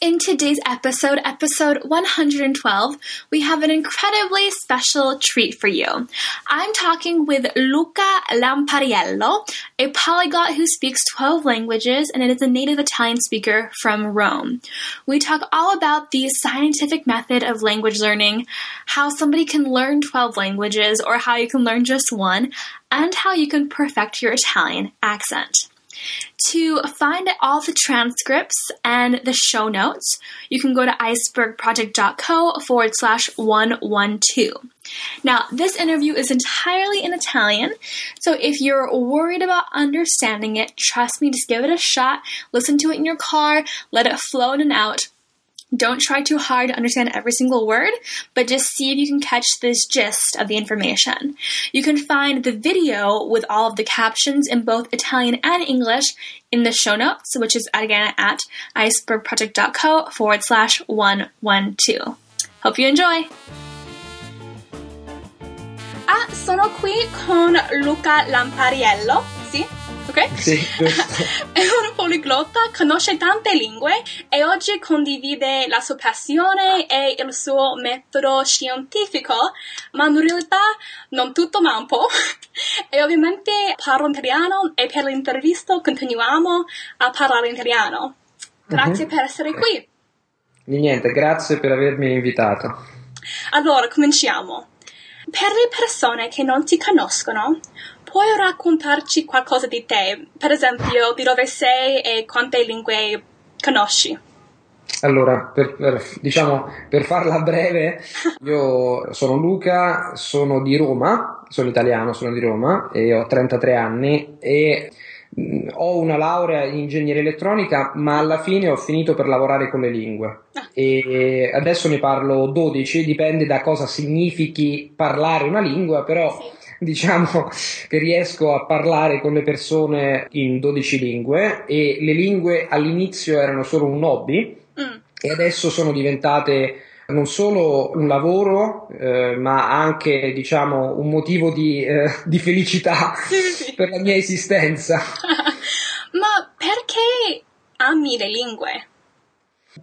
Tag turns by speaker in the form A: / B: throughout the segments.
A: In today's episode, episode 112, we have an incredibly special treat for you. I'm talking with Luca Lampariello, a polyglot who speaks 12 languages and is a native Italian speaker from Rome. We talk all about the scientific method of language learning, how somebody can learn 12 languages or how you can learn just one, and how you can perfect your Italian accent. To find all the transcripts and the show notes, you can go to icebergproject.co forward slash 112. Now, this interview is entirely in Italian, so if you're worried about understanding it, trust me, just give it a shot. Listen to it in your car, let it flow in and out. Don't try too hard to understand every single word, but just see if you can catch this gist of the information. You can find the video with all of the captions in both Italian and English in the show notes, which is again at icebergproject.co forward slash 112. Hope you enjoy! Ah, sono qui con Luca Lampariello, sì? Ok?
B: Sì,
A: è un poliglotta, conosce tante lingue e oggi condivide la sua passione e il suo metodo scientifico, ma in realtà non tutto ma un po'. e ovviamente parlo italiano e per l'intervista continuiamo a parlare italiano. Grazie uh-huh. per essere qui.
B: Di niente, grazie per avermi invitato.
A: Allora, cominciamo. Per le persone che non ti conoscono, puoi raccontarci qualcosa di te? Per esempio, di dove sei e quante lingue conosci?
B: Allora, per, per, diciamo, per farla breve, io sono Luca, sono di Roma, sono italiano, sono di Roma e ho 33 anni e ho una laurea in ingegneria elettronica, ma alla fine ho finito per lavorare con le lingue. Ah. E adesso ne parlo 12, dipende da cosa significhi parlare una lingua, però... Sì diciamo che riesco a parlare con le persone in 12 lingue e le lingue all'inizio erano solo un hobby mm. e adesso sono diventate non solo un lavoro, eh, ma anche diciamo un motivo di, eh, di felicità per la mia esistenza.
A: ma perché ami le lingue?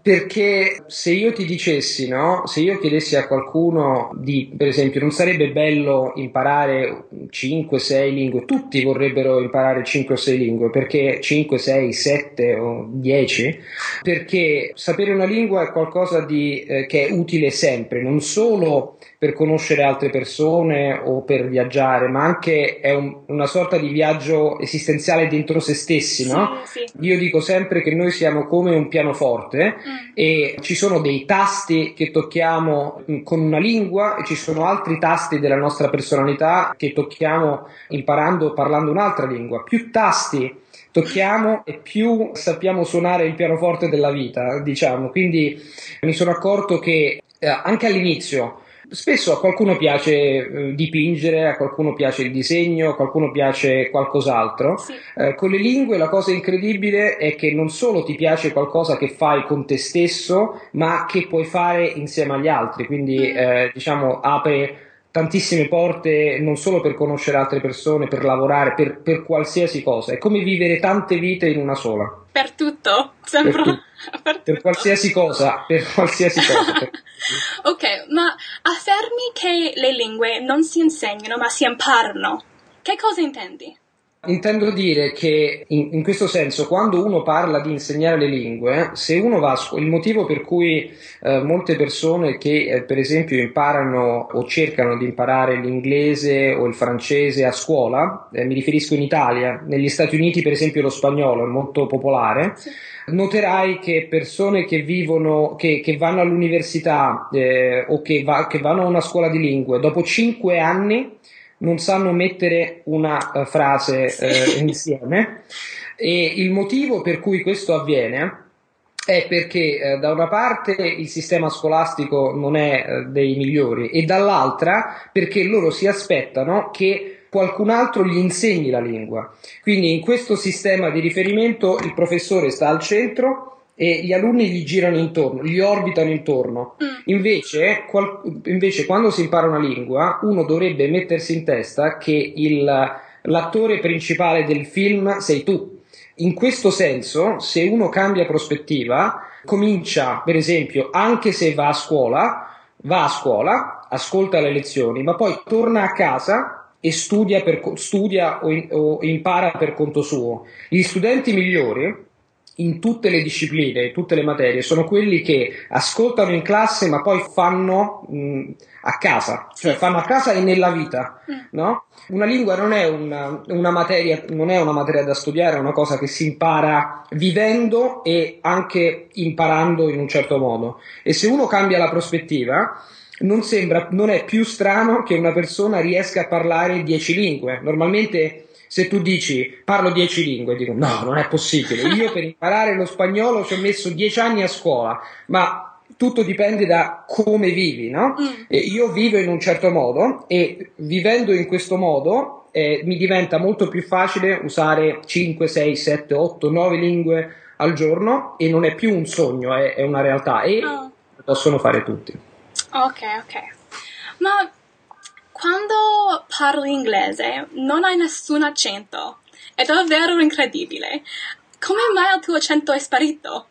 B: Perché se io ti dicessi, no? Se io chiedessi a qualcuno di, per esempio, non sarebbe bello imparare 5-6 lingue, tutti vorrebbero imparare 5 o 6 lingue, perché 5, 6, 7 o 10? Perché sapere una lingua è qualcosa di, eh, che è utile sempre, non solo per conoscere altre persone o per viaggiare, ma anche è un, una sorta di viaggio esistenziale dentro se stessi, no?
A: Sì, sì.
B: Io dico sempre che noi siamo come un pianoforte mm. e ci sono dei tasti che tocchiamo con una lingua e ci sono altri tasti della nostra personalità che tocchiamo imparando, parlando un'altra lingua. Più tasti tocchiamo e più sappiamo suonare il pianoforte della vita, diciamo. Quindi mi sono accorto che eh, anche all'inizio Spesso a qualcuno piace eh, dipingere, a qualcuno piace il disegno, a qualcuno piace qualcos'altro. Sì. Eh, con le lingue la cosa incredibile è che non solo ti piace qualcosa che fai con te stesso, ma che puoi fare insieme agli altri. Quindi, mm. eh, diciamo, apre tantissime porte non solo per conoscere altre persone, per lavorare, per, per, qualsiasi cosa. È come vivere tante vite in una sola.
A: Per tutto, sembra.
B: Per, tu- per, per qualsiasi cosa, per qualsiasi cosa.
A: ok, ma affermi che le lingue non si insegnano ma si imparano. Che cosa intendi?
B: Intendo dire che in, in, questo senso, quando uno parla di insegnare le lingue, se uno va a il motivo per cui eh, molte persone che eh, per esempio imparano o cercano di imparare l'inglese o il francese a scuola, eh, mi riferisco in Italia, negli Stati Uniti per esempio lo spagnolo è molto popolare, sì. noterai che persone che vivono, che, che vanno all'università eh, o che, va, che vanno a una scuola di lingue, dopo cinque anni non sanno mettere una uh, frase uh, insieme e il motivo per cui questo avviene è perché eh, da una parte il sistema scolastico non è eh, dei migliori e dall'altra perché loro si aspettano che qualcun altro gli insegni la lingua. Quindi in questo sistema di riferimento il professore sta al centro e gli alunni gli girano intorno, gli orbitano intorno. Mm. Invece, qual- invece, quando si impara una lingua, uno dovrebbe mettersi in testa che il, l'attore principale del film sei tu. In questo senso, se uno cambia prospettiva, comincia, per esempio, anche se va a scuola, va a scuola, ascolta le lezioni, ma poi torna a casa e studia, per, studia o, in, o impara per conto suo. Gli studenti migliori in tutte le discipline, in tutte le materie, sono quelli che ascoltano in classe ma poi fanno mh, a casa, cioè fanno a casa e nella vita, mm. no? Una lingua non è una, una, materia, non è una materia da studiare, è una cosa che si impara vivendo e anche imparando in un certo modo. E se uno cambia la prospettiva, non sembra, non è più strano che una persona riesca a parlare dieci lingue. Normalmente se tu dici parlo dieci lingue, dico no, non è possibile. Io per imparare lo spagnolo ci ho messo dieci anni a scuola, ma tutto dipende da come vivi, no? Mm. io vivo in un certo modo e vivendo in questo modo eh, mi diventa molto più facile usare 5, 6, 7, 8, 9 lingue al giorno e non è più un sogno, è, è una realtà e oh. possono fare tutti.
A: Ok, ok. Ma quando parlo inglese non hai nessun accento. È davvero incredibile. Come mai il tuo accento è sparito?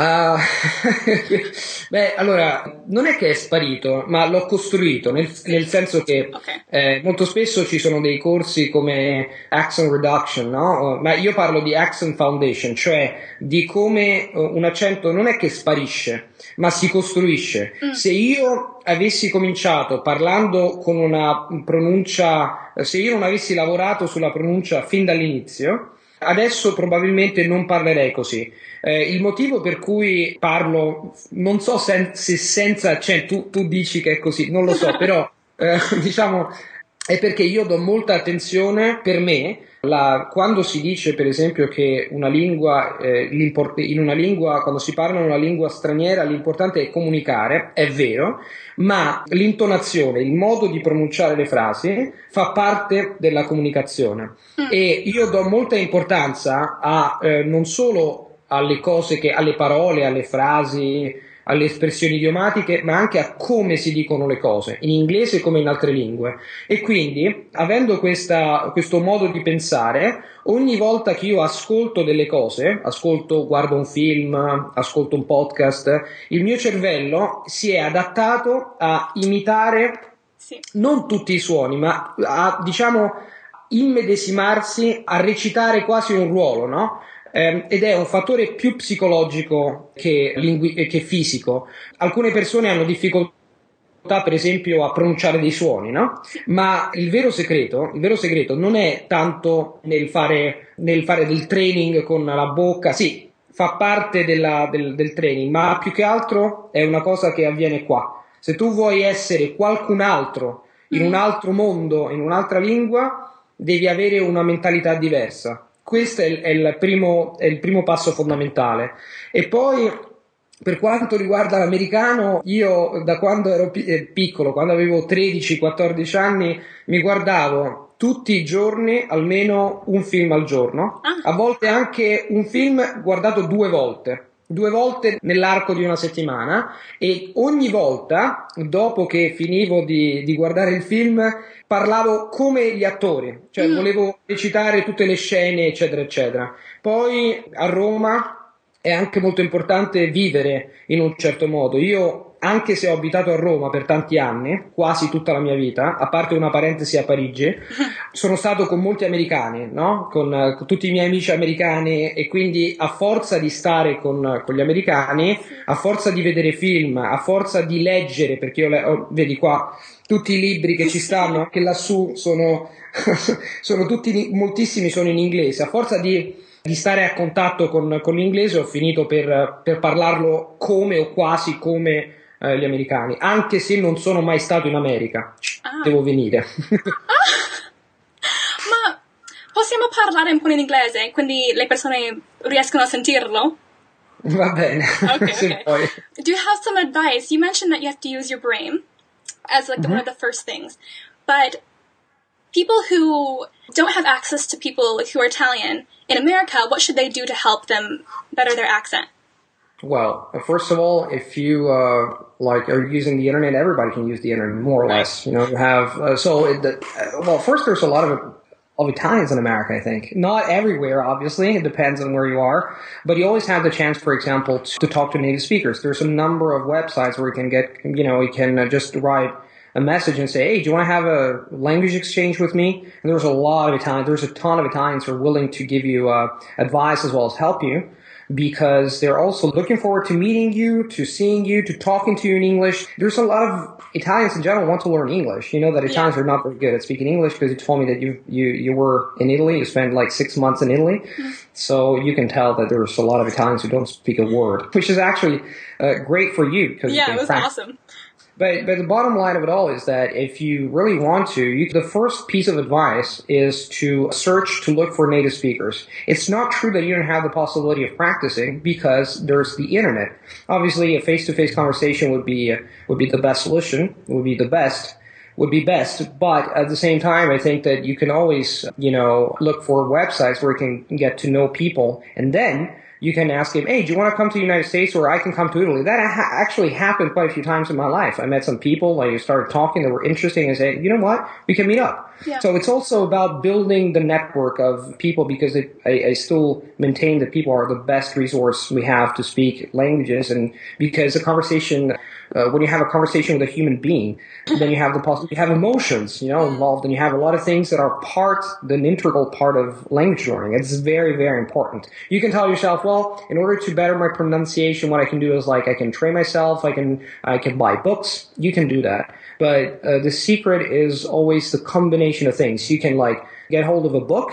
B: Uh, beh, allora, non è che è sparito, ma l'ho costruito, nel, nel senso che okay. eh, molto spesso ci sono dei corsi come Accent Reduction, no? Ma io parlo di Accent Foundation, cioè di come uh, un accento non è che sparisce, ma si costruisce. Mm. Se io avessi cominciato parlando con una pronuncia, se io non avessi lavorato sulla pronuncia fin dall'inizio, adesso probabilmente non parlerei così. Eh, il motivo per cui parlo, non so se, se senza, cioè tu, tu, dici che è così, non lo so, però eh, diciamo è perché io do molta attenzione per me la, quando si dice per esempio che una lingua, eh, in una lingua, quando si parla una lingua straniera, l'importante è comunicare, è vero, ma l'intonazione, il modo di pronunciare le frasi fa parte della comunicazione. Mm. E io do molta importanza a eh, non solo alle cose che, alle parole, alle frasi, alle espressioni idiomatiche, ma anche a come si dicono le cose, in inglese come in altre lingue. E quindi, avendo questa, questo modo di pensare, ogni volta che io ascolto delle cose, ascolto, guardo un film, ascolto un podcast, il mio cervello si è adattato a imitare sì. non tutti i suoni, ma a, diciamo, immedesimarsi, a recitare quasi un ruolo, no? Eh, ed è un fattore più psicologico che, lingui- che fisico. Alcune persone hanno difficoltà per esempio a pronunciare dei suoni, no? Ma il vero segreto, il vero segreto non è tanto nel fare, nel fare del training con la bocca, sì, fa parte della, del, del training, ma più che altro è una cosa che avviene qua. Se tu vuoi essere qualcun altro in un altro mondo, in un'altra lingua, devi avere una mentalità diversa questo è il, è, il primo, è il primo passo fondamentale. E poi per quanto riguarda l'americano, io da quando ero eh, piccolo, quando avevo 13-14 anni, mi guardavo tutti i giorni almeno un film al giorno, ah. a volte anche un film guardato due volte due volte nell'arco di una settimana e ogni volta dopo che finivo di, di guardare il film parlavo come gli attori, cioè mm. volevo recitare tutte le scene eccetera eccetera. Poi a Roma è anche molto importante vivere in un certo modo. Io anche se ho abitato a Roma per tanti anni, quasi tutta la mia vita, a parte una parentesi a Parigi, sono stato con molti americani, no? con, con, tutti i miei amici americani e quindi a forza di stare con, con, gli americani, a forza di vedere film, a forza di leggere, perché io le, oh, vedi qua tutti i libri che ci stanno, che lassù sono, sono tutti, moltissimi sono in inglese, a forza di di stare a contatto con, con l'inglese ho finito per, per parlarlo come o quasi come eh, gli americani, anche se non sono mai stato in America. Ah. Devo venire.
A: ah. Ma possiamo parlare un po' in inglese, quindi le persone riescono a sentirlo?
B: Va bene. Okay, okay.
A: Do you have some advice? You mentioned that you have to use your brain as like mm-hmm. one of the first things, but people who don't have access to people who are Italian in America, what should they do to help them better their accent?
B: Well, first of all, if you uh, like are using the internet, everybody can use the internet more or less. You know, you have uh, so it, uh, well, first there's a lot of of Italians in America, I think. Not everywhere, obviously. It depends on where you are. But you always have the chance, for example, to, to talk to native speakers. There's a number of websites where you can get, you know, you can uh, just write a message and say, hey, do you want to have a language exchange with me? And there's a lot of Italians, there's a ton of Italians who are willing to give you uh, advice as well as help you because they're also looking forward to meeting you, to seeing you, to talking to you in English. There's a lot of Italians in general want to learn English. You know that Italians yeah. are not very good at speaking English because you told me that you you you were in Italy. You spent like six months in Italy, mm-hmm. so you can tell that there's a lot of Italians who don't speak a word, which is actually uh, great for you
A: because yeah, it was practice. awesome.
B: But but the bottom line of it all is that if you really want to, you, the first piece of advice is to search to look for native speakers. It's not true that you don't have the possibility of practicing because there's the internet. Obviously, a face-to-face conversation would be would be the best solution. Would be the best would be best. But at the same time, I think that you can always, you know, look for websites where you can get to know people and then you can ask him, hey, do you want to come to the United States or I can come to Italy? That ha- actually happened quite a few times in my life. I met some people, I started talking that were interesting and said, you know what, we can meet up. Yeah. So it's also about building the network of people because it, I, I, still maintain that people are the best resource we have to speak languages and because the conversation uh, when you have a conversation with a human being, then you have the possibility, you have emotions, you know, involved, and you have a lot of things that are part, an integral part of language learning. It's very, very important. You can tell yourself, well, in order to better my pronunciation, what I can do is like I can train myself, I can, I can buy books. You can do that, but uh, the secret is always the combination of things. You can like get hold of a book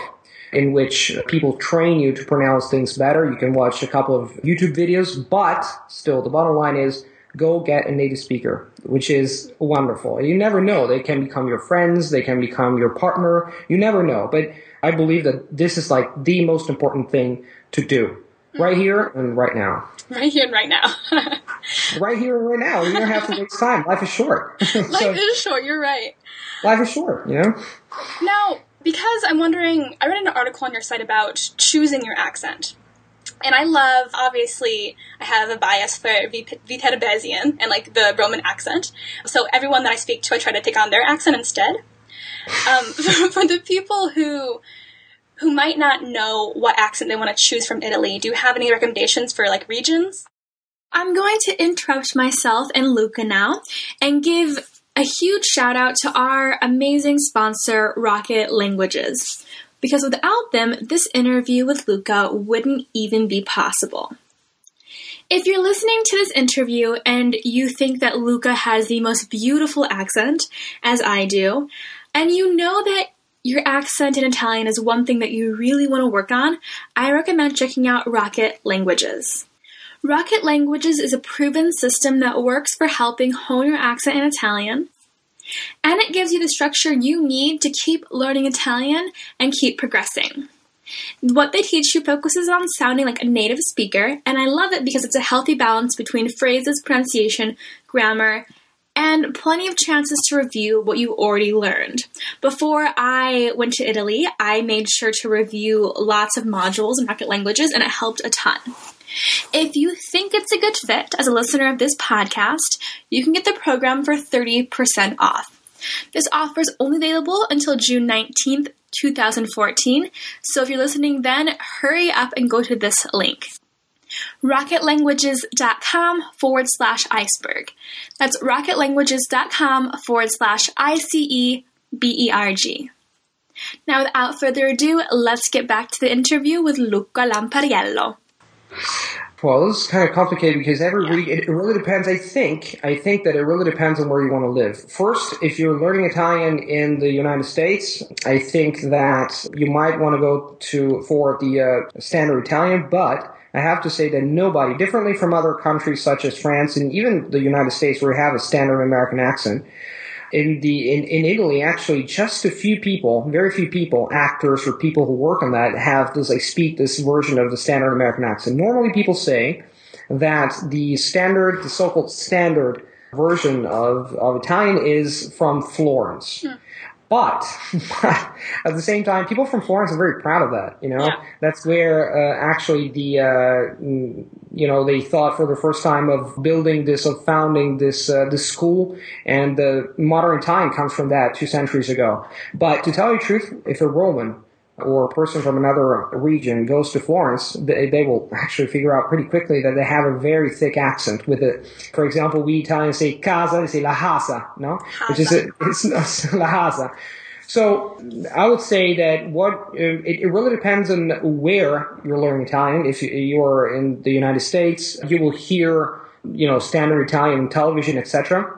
B: in which people train you to pronounce things better. You can watch a couple of YouTube videos, but still, the bottom line is go get a native speaker, which is wonderful. You never know. They can become your friends. They can become your partner. You never know. But I believe that this is like the most important thing to do right mm-hmm. here and right now.
A: Right here and right now.
B: right here and right now. You don't have to waste time. Life is short.
A: Life is short. You're right.
B: Life is short, you know?
A: Now, because I'm wondering, I read an article on your site about choosing your accent. And I love, obviously, I have a bias for Viterbezian and like the Roman accent. So everyone that I speak to, I try to take on their accent instead. Um, for, the people who who might not know what accent they want to choose from Italy, do you have any recommendations for like regions? I'm going to interrupt myself and Luca now and give a huge shout out to our amazing sponsor, Rocket Languages because without them, this interview with Luca wouldn't even be possible. If you're listening to this interview and you think that Luca has the most beautiful accent, as I do, and you know that your accent in Italian is one thing that you really want to work on, I recommend checking out Rocket Languages. Rocket Languages is a proven system that works for helping hone your accent in Italian, and it gives you the structure you need to keep learning Italian and keep progressing. What they teach you focuses on sounding like a native speaker, and I love it because it's a healthy balance between phrases, pronunciation, grammar, and plenty of chances to review what you already learned. Before I went to Italy, I made sure to review lots of modules in Rocket Languages, and it helped a ton. If you think it's a good fit as a listener of this podcast, you can get the program for 30% off. This offer is only available until June 19th, 2014, so if you're listening then, hurry up and go to this link rocketlanguages.com forward slash iceberg. That's rocketlanguages.com forward slash I C E B E R G. Now, without further ado, let's get back to the interview with Luca Lampariello.
B: Well, this is kind of complicated because every yeah. it really depends. I think I think that it really depends on where you want to live. First, if you're learning Italian in the United States, I think that you might want to go to for the uh, standard Italian. But I have to say that nobody, differently from other countries such as France and even the United States, where you have a standard American accent, in the in, in Italy, actually, just a few people, very few people, actors or people who work on that, have this like speak this version of the standard American accent. Normally, people say that the standard, the so-called standard version of, of Italian is from Florence. Hmm. But, at the same time, people from Florence are very proud of that. You know,
A: Yeah.
B: that's where uh, actually the uh, you know they thought for the first time of building this, of founding this uh, this school, and the modern time comes from that two centuries ago. But to tell you the truth, if a Roman or a person from another region goes to Florence, they, they will actually figure out pretty quickly that they have a very thick accent with it. For example, we Italians say casa, they say la casa, no? Which is a, it's not la casa. So I would say that what uh, it, it really depends on where you're learning Italian. If you- you're in the United States, you will hear you know standard Italian television, etc.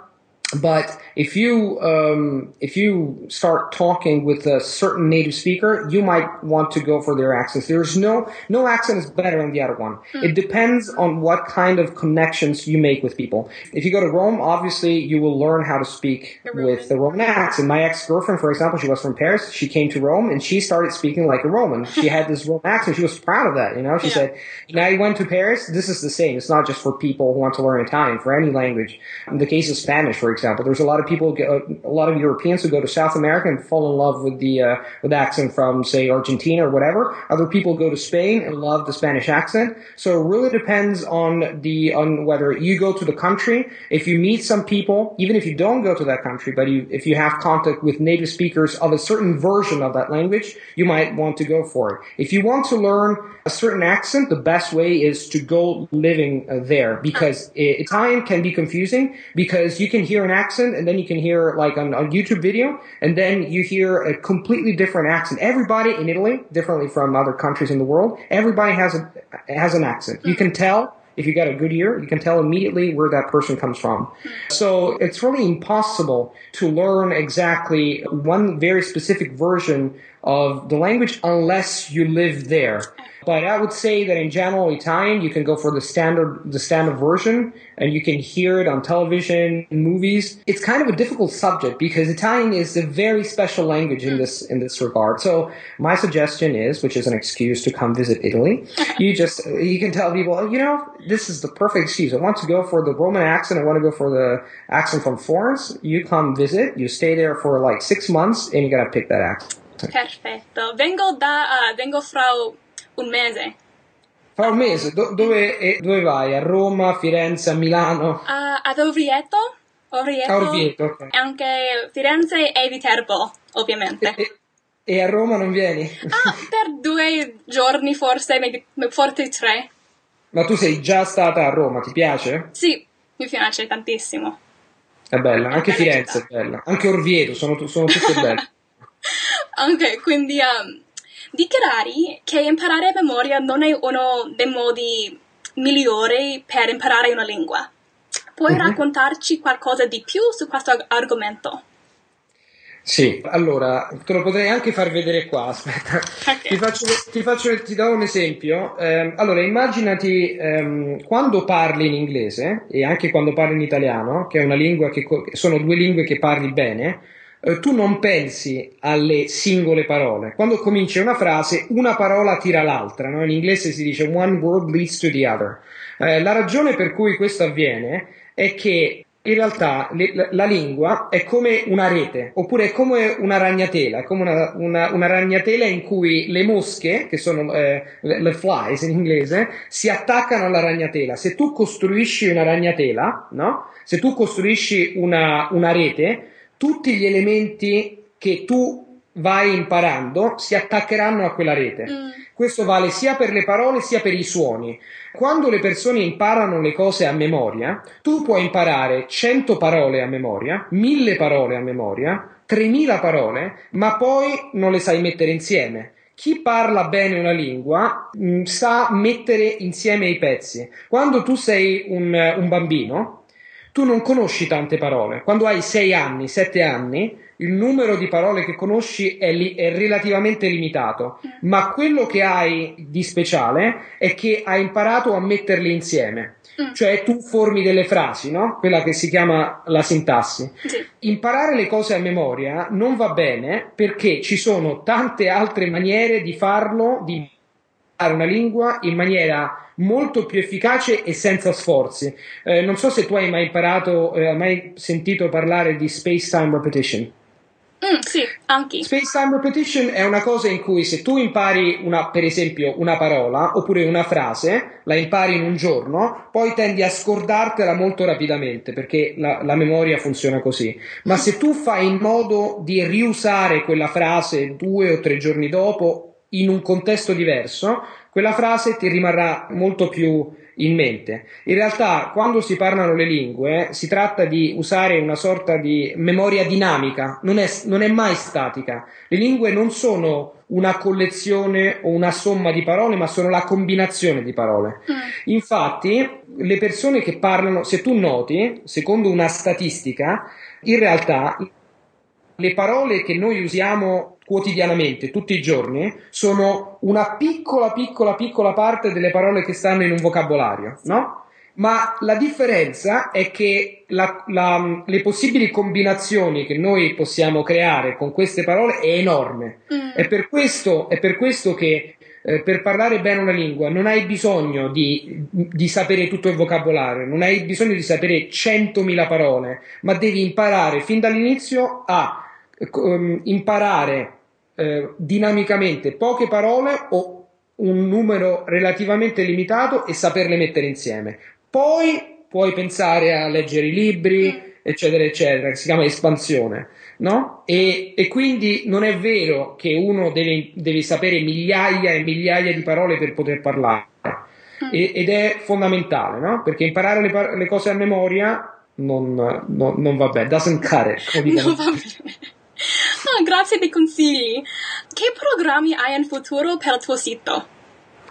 B: But if you um, if you start talking with a certain native speaker, you might want to go for their accents. There's no no accent is better than the other one. It depends on what kind of connections you make with people. If you go to Rome, obviously you will learn how to speak
A: Roman.
B: with the Roman accent. My ex girlfriend, for example, she was from Paris. She came to Rome and she started speaking like a Roman. She had this Roman accent. She was proud of that. You know, she
A: Yeah.
B: said, "Now I went to Paris. This is the same. It's not just for people who want to learn Italian. For any language. In the case of Spanish, for example, there's a lot of people, a lot of Europeans who go to South America and fall in love with the uh, with accent from, say, Argentina or whatever. Other people go to Spain and love the Spanish accent. So it really depends on the on whether you go to the country. If you meet some people, even if you don't go to that country, but you, if you have contact with native speakers of a certain version of that language, you might want to go for it. If you want to learn a certain accent, the best way is to go living uh, there because Italian can be confusing because you can hear an accent and then you can hear like on, on YouTube video and then you hear a completely different accent. Everybody in Italy, differently from other countries in the world, everybody has a has an accent. You can tell if you got a good ear, you can tell immediately where that person comes from. So it's really impossible to learn exactly one very specific version of the language unless you live there. But I would say that in general Italian, you can go for the standard, the standard version, and you can hear it on television, movies. It's kind of a difficult subject because Italian is a very special language in hmm. this in this regard. So my suggestion is, which is an excuse to come visit Italy, you just you can tell people, oh, you know, this is the perfect excuse. I want to go for the Roman accent. I want to go for the accent from Florence. You come visit. You stay there for like six months, and you gotta pick that accent.
A: Perfetto. Vengo da ah, vengo fra un mese.
B: Fra un mese, do- dove, eh, dove vai? A Roma, Firenze, a Milano?
A: Ah, ad Orvieto. Orvieto.
B: A Orvieto, ok.
A: E anche Firenze e Viterbo, ovviamente.
B: E, e a Roma non vieni?
A: Ah, per due giorni forse, forse tre.
B: Ma tu sei già stata a Roma, ti piace?
A: Sì, mi piace tantissimo.
B: È bella, anche
A: bella
B: Firenze
A: città.
B: è bella, anche Orvieto, sono, sono tutte belle.
A: Ok, quindi um, dichiarare che imparare a memoria non è uno dei modi migliori per imparare una lingua. Puoi
B: Mhm.
A: raccontarci qualcosa di più su questo argomento?
B: Sì, allora te lo potrei anche far vedere qua. Aspetta,
A: Ok.
B: ti, faccio, ti, faccio- ti do un esempio. Ehm, allora, immaginati ehm, quando parli in inglese e anche quando parli in italiano, che è una lingua che sono due lingue che parli bene. Eh, tu non pensi alle singole parole. Quando cominci una frase, una parola tira l'altra. no? In inglese si dice one word leads to the other. Eh, la ragione per cui questo avviene è che in realtà le- la, lingua è come una rete, oppure è come una ragnatela, è come una, una- una ragnatela in cui le mosche, che sono eh, le flies in inglese, si attaccano alla ragnatela. Se tu costruisci una ragnatela, no? Se tu costruisci una, una rete, tutti gli elementi che tu vai imparando si attaccheranno a quella rete.
A: Mm.
B: Questo vale sia per le parole sia per i suoni. Quando le persone imparano le cose a memoria, tu puoi imparare 100 parole a memoria, 1000 parole a memoria, 3000 parole, ma poi non le sai mettere insieme. Chi parla bene una lingua mh, sa mettere insieme i pezzi. Quando tu sei un, un bambino, tu non conosci tante parole. Quando hai 6 anni, 7 anni, il numero di parole che conosci è, li- è relativamente limitato, ma quello che hai di speciale è che hai imparato a metterle insieme.
A: Mm.
B: Cioè tu formi delle frasi, no? Quella che si chiama la sintassi.
A: Sì.
B: Imparare le cose a memoria non va bene perché ci sono tante altre maniere di farlo, di imparare una lingua in maniera molto più efficace e senza sforzi. Eh, non so se tu hai mai imparato, eh, mai sentito parlare di space time repetition.
A: Mm, sì, anche.
B: Space time repetition è una cosa in cui se tu impari una, per esempio una parola oppure una frase, la impari in un giorno, poi tendi a scordartela molto rapidamente perché la, la memoria funziona così. Ma se tu fai in modo di riusare quella frase due o tre giorni dopo in un contesto diverso, quella frase ti rimarrà molto più in mente. In realtà, quando si parlano le lingue, si tratta di usare una sorta di memoria dinamica, non è, non è mai statica. Le lingue non sono una collezione o una somma di parole, ma sono la combinazione di parole. Mm. Infatti, le persone che parlano, se tu noti, secondo una statistica, in realtà le parole che noi usiamo quotidianamente, tutti i giorni, sono una piccola, piccola, piccola parte delle parole che stanno in un vocabolario, no? Ma la differenza è che la, la, le possibili combinazioni che noi possiamo creare con queste parole è enorme. Mm. È, per questo, è per questo che eh, per parlare bene una lingua non hai bisogno di, di, sapere tutto il vocabolario, non hai bisogno di sapere 100.000 parole, ma devi imparare fin dall'inizio a um, imparare eh, dinamicamente poche parole o un numero relativamente limitato e saperle mettere insieme. Poi puoi pensare a leggere i libri, eccetera, eccetera, che si chiama espansione, no? E, e quindi non è vero che uno deve, deve, sapere migliaia e migliaia di parole per poter parlare. E, ed è fondamentale, no? Perché imparare le, par- le cose a memoria non, non, non va bene, doesn't cut it.
A: Non va bene. Grazie dei consigli. Che programmi hai in futuro per il tuo sito?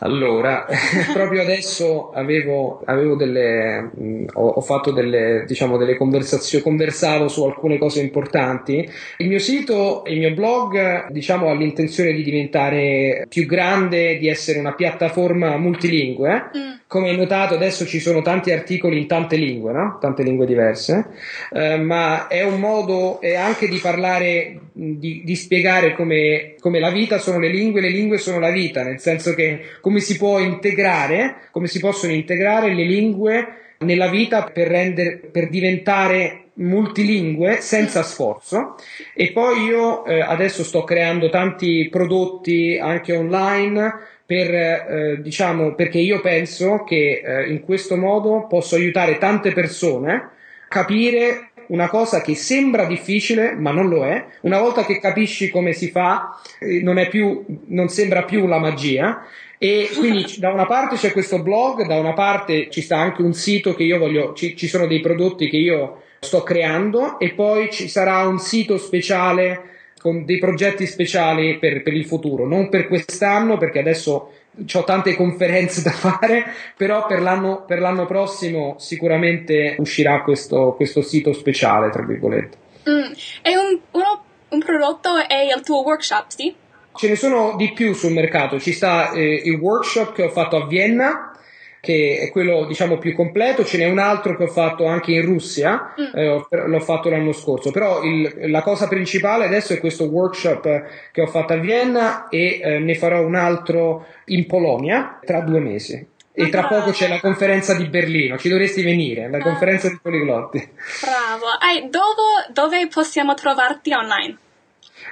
B: Allora, proprio adesso avevo, avevo delle, mh, mm, ho, ho, fatto delle, diciamo, delle conversazioni, conversavo su alcune cose importanti. Il mio sito, il mio blog, diciamo, ha l'intenzione di diventare più grande, di essere una piattaforma multilingue. Mm. Come hai notato, adesso ci sono tanti articoli in tante lingue, no? Tante lingue diverse, eh, ma è un modo è anche di parlare, di, di spiegare come, come la vita sono le lingue, le lingue sono la vita, nel senso che come si può integrare, come si possono integrare le lingue nella vita per, rendere, per diventare multilingue senza sforzo e poi io eh, adesso sto creando tanti prodotti anche online per, eh, diciamo, perché io penso che eh, in questo modo posso aiutare tante persone a capire una cosa che sembra difficile, ma non lo è. Una volta che capisci come si fa, eh, non, più, non sembra più la magia. E quindi da una parte c'è questo blog, da una parte ci sta anche un sito che io voglio, ci, ci sono dei prodotti che io sto creando e poi ci sarà un sito speciale con dei progetti speciali per, per il futuro, non per quest'anno perché adesso ho tante conferenze da fare, però per l'anno, per l'anno prossimo sicuramente uscirà questo, questo, sito speciale, tra virgolette.
A: Mm. E un, uno, un prodotto è il tuo workshop, sì?
B: Ce ne sono di più sul mercato, ci sta eh, il workshop che ho fatto a Vienna, che è quello diciamo più completo, ce n'è un altro che ho fatto anche in Russia, mm. eh, l'ho fatto l'anno scorso, però il, la cosa principale adesso è questo workshop che ho fatto a Vienna e eh, ne farò un altro in Polonia tra due mesi. E tra poco c'è la conferenza di Berlino, ci dovresti venire, la ah. conferenza di poliglotti.
A: Bravo, dove, dove possiamo trovarti online?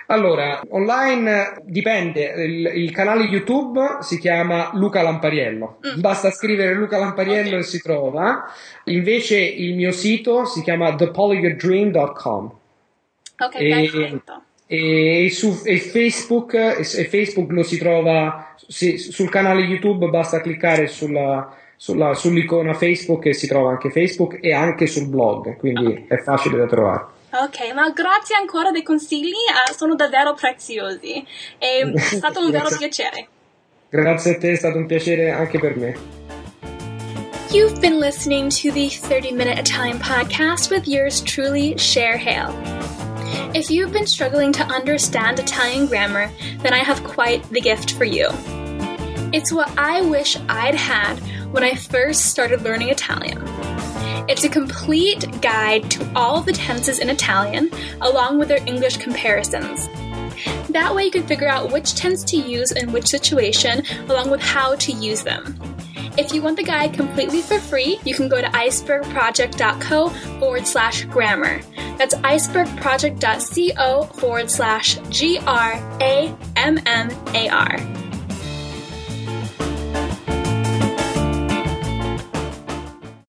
B: Allora, online dipende, il, il, canale YouTube si chiama Luca Lampariello, mm. basta scrivere Luca Lampariello okay. e si trova, invece il mio sito si chiama thepolygoddream.com.
A: Ok, e,
B: e, su, e Facebook, e, Facebook lo si trova si, sul canale YouTube, basta cliccare sulla, sulla, sull'icona Facebook e si trova anche Facebook e anche sul blog, quindi okay. è facile da trovare.
A: Ok, ma grazie ancora dei consigli, uh, sono davvero preziosi. È stato un vero piacere.
B: Grazie a te, è stato un piacere anche per me.
A: You've been listening to the 30 Minute Italian Podcast with yours truly, Cher Hale. If you've been struggling to understand Italian grammar, then I have quite the gift for you. It's what I wish I'd had when I first started learning Italian. It's a complete guide to all the tenses in Italian, along with their English comparisons. That way, you can figure out which tense to use in which situation, along with how to use them. If you want the guide completely for free, you can go to icebergproject.co forward slash grammar. That's icebergproject.co forward slash G R A M M A R.